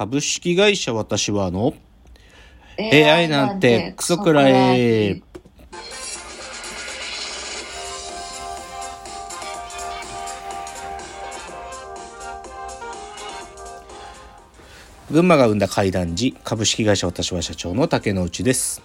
株式会社私はの AI なんてクソくらえ。群馬が生んだ怪談時株式会社私は社長の竹之内です、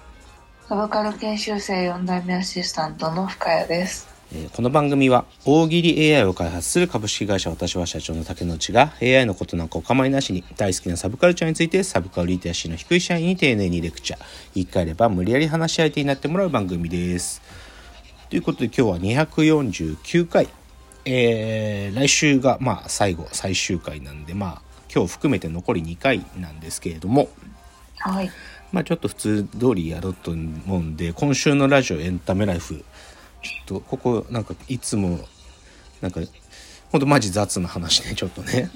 サブカル研修生4代目アシスタントの深谷です。えーこの番組は大喜利 AI を開発する株式会社私は社長の竹之内が AI のことなんかお構いなしに大好きなサブカルチャーについてサブカルリテラシーの低い社員に丁寧にレクチャー。言い換えれば無理やり話し相手になってもらう番組です。ということで今日は249回。えー来週がまあ最後最終回なんでまあ今日含めて残り2回なんですけれども。はい。まあちょっと普通通りやろうと思うんで今週のラジオエンタメライフちょっとここなんかいつもなんかほんとマジ雑な話ねちょっとね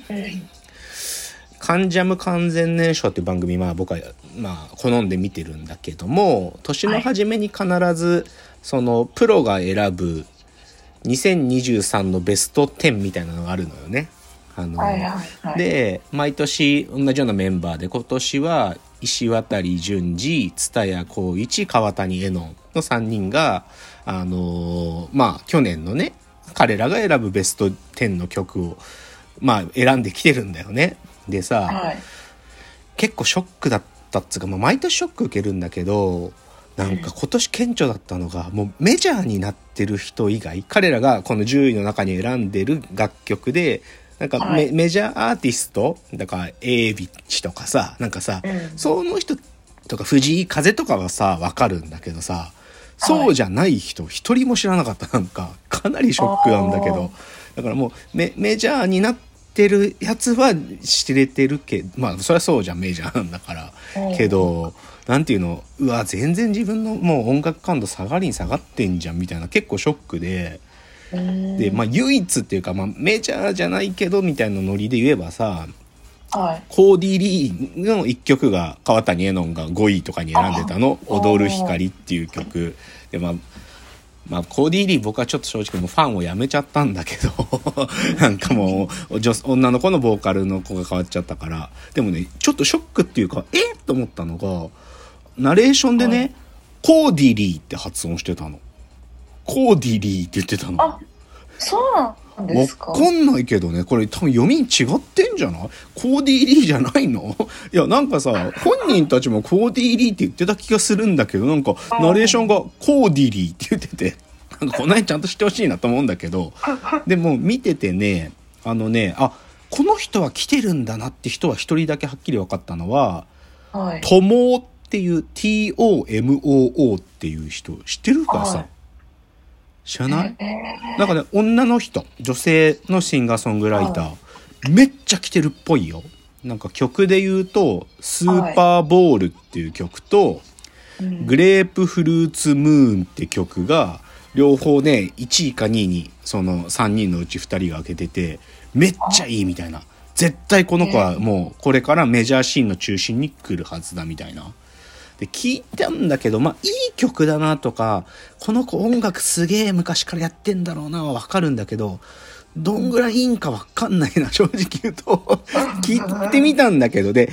「カンジャム完全燃焼」っていう番組まあ僕はまあ好んで見てるんだけども年の初めに必ずそのプロが選ぶ2023のベスト10みたいなのがあるのよね。あのはいはいはい。、で毎年同じようなメンバーで今年は石渡淳二蔦谷光一川谷絵音の3人があのーまあ去年のね彼らが選ぶベスト10の曲をまあ選んできてるんだよね。でさ、はい。結構ショックだったっつうか、まあ、毎年ショック受けるんだけどなんか今年顕著だったのがもうメジャーになってる人以外彼らがこの10位の中に選んでる楽曲でなんかメ,、はいメジャーアーティストだから A ビッチとかさなんかさ、うんその人とか藤井風とかはさ分かるんだけどさそうじゃない人一人も知らなかった。なんかかなりショックなんだけど。だからもうメメジャーになってるやつは知れてるけどまあそりゃそうじゃんメジャーなんだから。うん。けどなんていうのうわ全然自分のもう音楽感度下がりに下がってんじゃんみたいな結構ショックで。で、まあ、唯一っていうか、まあ、メジャーじゃないけどみたいなノリで言えばさあ、はい。コーディ・リーの一曲が川谷絵音が5位とかに選んでたの「あ踊る光」っていう曲。でまあまあ、コーディ・リー僕はちょっと正直もうファンをやめちゃったんだけど なんかもう女女の子のボーカルの子が変わっちゃったから。でもねちょっとショックっていうかえっ？と思ったのがナレーションでね、はい。コーディ・リーって発音してたの。コーディ・リーって言ってたの。あ、そうなんですか。わかんないけどね、これ多分読み違ってんじゃない？コーディーリーじゃないの？いや、なんかさ、本人たちもコーディーリーって言ってた気がするんだけど、なんか、ナレーションがコーディリーって言ってて、なんかこの辺ちゃんとしてほしいなと思うんだけど、でも見ててね、あのね、あ、この人は来てるんだなって人は一人だけはっきり分かったのは、はい。ともっていう TOMOO っていう人、知ってるかさ、はい知らない？えなんかね、女の人、女性のシンガーソングライター、めっちゃ来てるっぽいよ。なんか曲で言うと、スーパーボールっていう曲と、ーうんグレープフルーツムーンって曲が、両方ね、1位か2位に、その3人のうち2人が開けてて、めっちゃいいみたいな。絶対この子はもうこれからメジャーシーンの中心に来るはずだみたいな。で、聞いたんだけど、まあ、いい曲だなとか、この子音楽すげえ昔からやってんだろうなはわかるんだけど、どんぐらいいいんかわかんないな、正直言うと。聞いてみたんだけど、で、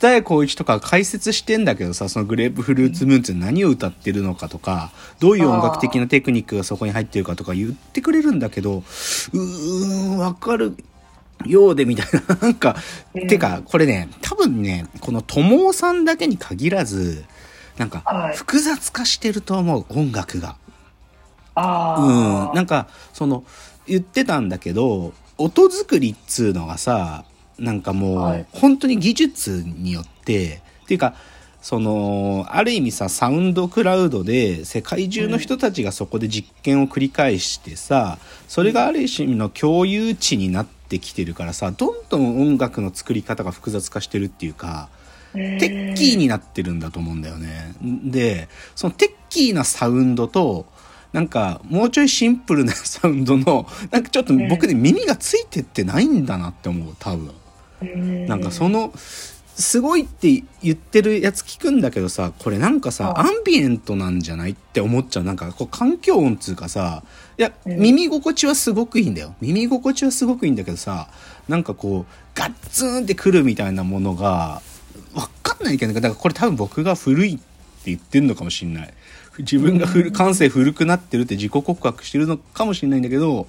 伝え光一とか解説してんだけどさ、そのグレープフルーツムーンって何を歌ってるのかとか、どういう音楽的なテクニックがそこに入ってるかとか言ってくれるんだけど、うーん、わかるようでみたいな、なんか、うんてか、これね、多分ね、この友さんだけに限らず、なんかは、い複雑化してると思う、音楽が。あうん。なんか、その、言ってたんだけど、音作りっつうのがさ、なんかもう、はい本当に技術によって、っていうか、その、ある意味さ、サウンドクラウドで世界中の人たちがそこで実験を繰り返してさ、それがある意味の共有値になってきてるからさ、どんどん音楽の作り方が複雑化してるっていうか、テテッキーになってるんだと思うんだよね。で、そのテッキーなサウンドと、なんか、もうちょいシンプルなサウンドの、なんかちょっと僕ね、耳がついてってないんだなって思う、多分。なんかその、すごいって言ってるやつ聞くんだけどさ、これなんかさ、うんアンビエントなんじゃないって思っちゃう。なんかこう環境音つうかさ、いや、うん耳心地はすごくいいんだよ。耳心地はすごくいいんだけどさ、なんかこう、ガッツンってくるみたいなものが、わかんないけど、だからこれ多分僕が古いって言ってんのかもしんない。自分が古感性古くなってるって自己告白してるのかもしれないんだけど、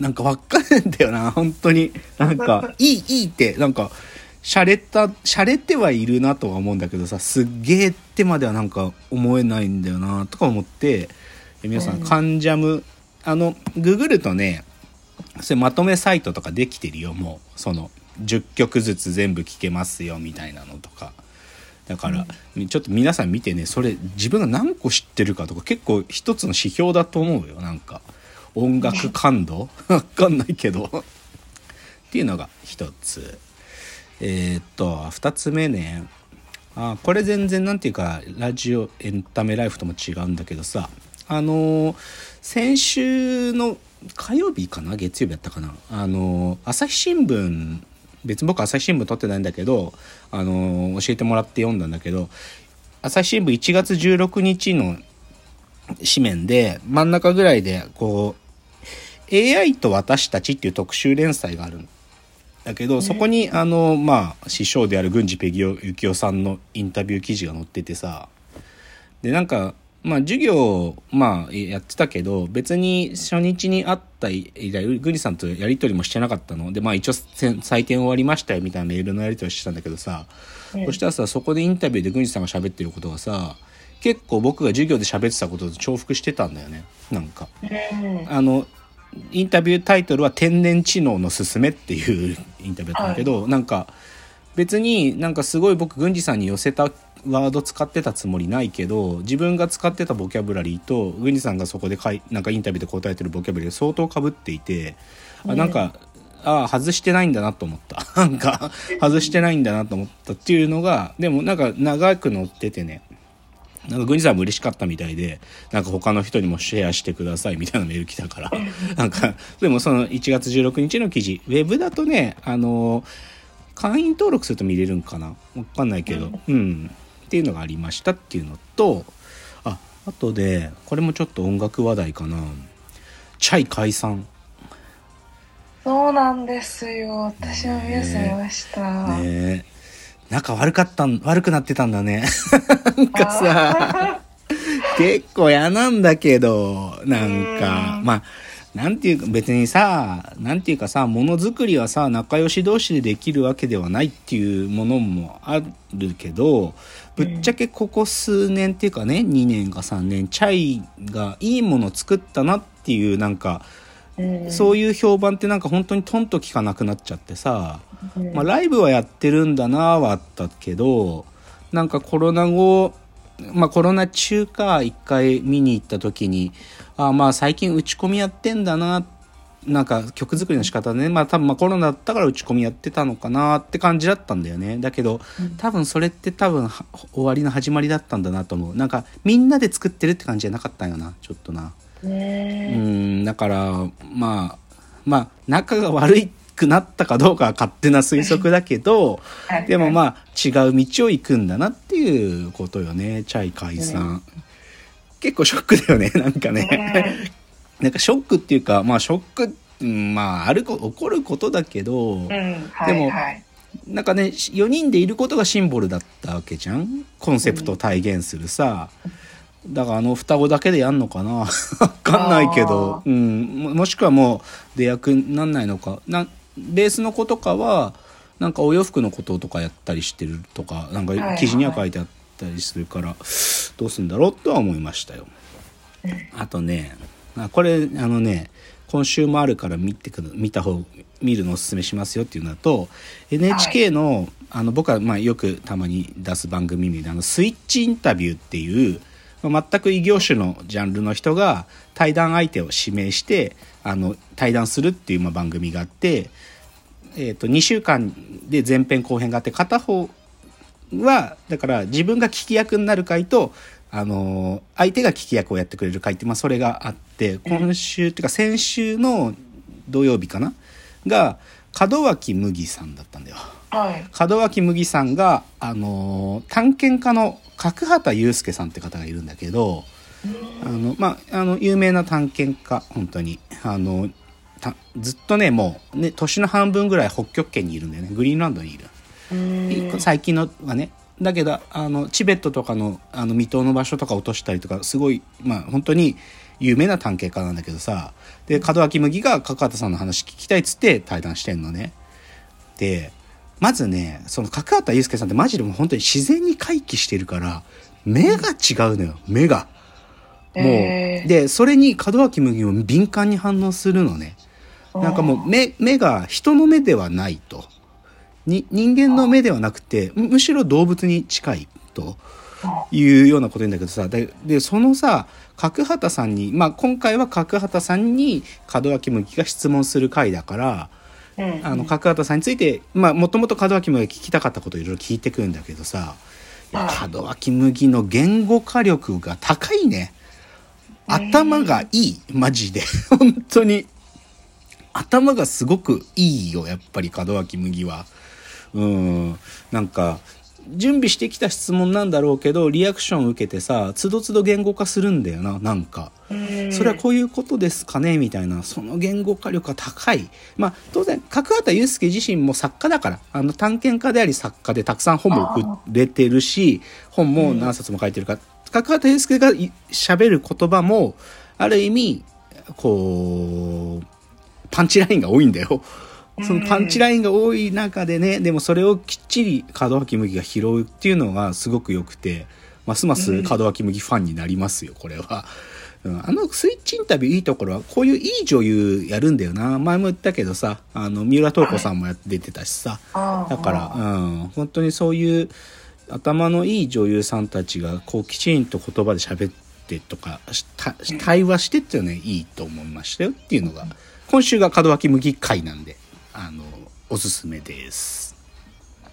なんかわかんないんだよな、本当に。なんか、いい、いいって、なんか、洒落た、洒落てはいるなとは思うんだけどさ、すっげーってまではなんか思えないんだよな、とか思って、え皆さんカンジャム、あの、ググるとね、それまとめサイトとかできてるよ、もう。その、10曲ずつ全部聴けますよ、みたいなのとか。だから、ちょっと皆さん見てね、それ自分が何個知ってるかとか結構一つの指標だと思うよ、なんか。音楽感度？わかんないけど。っていうのが一つ。えーっと、二つ目ね。あ、これ全然なんていうか、ラジオエンタメライフとも違うんだけどさ、あのー先週の火曜日かな月曜日やったかな。あのー朝日新聞別に僕朝日新聞撮ってないんだけど、あの教えてもらって読んだんだけど朝日新聞1月16日の紙面で真ん中ぐらいでこう AI と私たちっていう特集連載があるんだけどそこにあのまあ師匠である郡司ペギオ幸雄さんのインタビュー記事が載っててさ。でなんかまあ授業まあやってたけど別に初日に会った以来郡司さんとやり取りもしてなかったの。でまあ一応採点終わりましたよみたいなメールのやり取りしてたんだけどさ、うんそしたらさそこでインタビューで郡司さんが喋ってることがさ結構僕が授業で喋ってたことと重複してたんだよね。なんか。うんあのインタビュータイトルは「天然知能のすすめ」っていうインタビューだったんだけど、なんか別になんかすごい僕郡司さんに寄せたワード使ってたつもりないけど自分が使ってたボキャブラリーと郡司さんがそこでかいなんかインタビューで答えてるボキャブラリーが相当かぶっていてあなんか、ああ外してないんだなと思った。なんか外してないんだなと思ったっていうのがでもなんか長く載っててねなんか、郡司さんも嬉しかったみたいで、なんか他の人にもシェアしてくださいみたいなメール来たから、なんか、でもその1月16日の記事、ウェブだとね、あの、会員登録すると見れるんかな？わかんないけど、うん。っていうのがありましたっていうのと、あ、あとで、これもちょっと音楽話題かな。チャイ解散。そうなんですよ。私もニュース見ました。ねえ。仲悪かったん、悪くなってたんだね。なんかさ、結構嫌なんだけど、なんか、うんまあ、なんていうか、別にさ、なんていうかさ、ものづくりはさ、仲良し同士でできるわけではないっていうものもあるけど、ぶっちゃけここ数年っていうかね、2年か3年、チャイがいいもの作ったなっていう、なんか、うんそういう評判ってなんか本当にトンと聞かなくなっちゃってさ、うん。まあ、ライブはやってるんだなはあったけどなんかコロナ後まあコロナ中か一回見に行った時にあまあ最近打ち込みやってんだななんか曲作りの仕方ね。まあ多分まあコロナだったから打ち込みやってたのかなって感じだったんだよね。だけど多分それって多分は終わりの始まりだったんだなと思う。なんかみんなで作ってるって感じじゃなかったんよなちょっとな。うねんだからまあまあ仲が悪くなったかどうかは勝手な推測だけどはい。でもまあ違う道を行くんだなっていうことよねチャイ解散、結構ショックだよね なんかね、なんかショックっていうかまあショックうんまああるこ起こることだけど、うん、うん、はでもいはい。なんかね4人でいることがシンボルだったわけじゃん。コンセプトを体現するさ、だからあの双子だけでやんのかな？わかんないけど、うん、ももしくはもう出役になんないのか。なベースの子とかはなんかお洋服のこととかやったりしてるとかなんかはいはい記事には書いてあったりするから、どうすんだろうとは思いましたよ。あとねあこれあのね今週もあるから見てくだ見た方見るのおすすめしますよっていうのだと NHK の,、あの僕はまあよくたまに出す番組であのスイッチインタビューっていう、まあ全く異業種のジャンルの人が対談相手を指名してあの対談するっていうまあ番組があって、えー、と2週間で前編後編があって片方はだから自分が聞き役になる回と、あの相手が聞き役をやってくれる回って、まあ、それがあって今週っていうか先週の土曜日かな？が門脇麦さんだったんだよ。はい。門脇麦さんが、あのー探検家の角畑祐介さんって方がいるんだけど、あの、まあ、あの、有名な探検家、本当に。あの、たずっとね、もう、ね、年の半分ぐらい北極圏にいるんだよね。グリーンランドにいる。うん最近のはね。だけど、あの、チベットとかの、あの、未踏の場所とか落としたりとか、すごい、まあ、本当に有名な探検家なんだけどさ、で、門脇麦が角畑さんの話聞きたいっつって対談してんのね。で、まずね、その角畑祐介さんってマジでもう本当に自然に回帰してるから、目が違うのよ、目が。もう、えーで、それに門脇麦も敏感に反応するのね。なんかもう目、目が人の目ではないと。に、人間の目ではなくて、むむしろ動物に近いというようなこと言うんだけどさ、で、でそのさ、角畑さんに、まあ今回は角畑さんに門脇麦が質問する回だから、うんあの、角畑さんについて、まあもともと門脇麦が聞きたかったことをいろいろ聞いてくるんだけどさ、門脇麦の言語化力が高いね。頭がいい、マジで。本当に。頭がすごくいいよ、やっぱり門脇麦は。うん。なんか、準備してきた質問なんだろうけど、リアクション受けてさ、つどつど言語化するんだよな、なんか。うんそれはこういうことですかねみたいな、その言語化力が高い。まあ、当然、角畑祐介自身も作家だから、あの、探検家であり作家でたくさん本も送れてるし、本も何冊も書いてるから、角畑祐介がい喋る言葉も、ある意味、こう、パンチラインが多いんだよ。そのパンチラインが多い中でね、でもそれをきっちり門脇麦が拾うっていうのがすごく良くて、ますます門脇麦ファンになりますよ、これは。うん。あのスイッチインタビューいいところは、こういういい女優やるんだよな。前も言ったけどさ、あの、三浦透子さんもや出てたしさ。だから、うん、本当にそういう頭のいい女優さんたちが、こう、きちんと言葉で喋ってとか、対話してっていうのはね、いいと思いましたよっていうのが、今週が門脇麦会なんで、あの、おすすめです。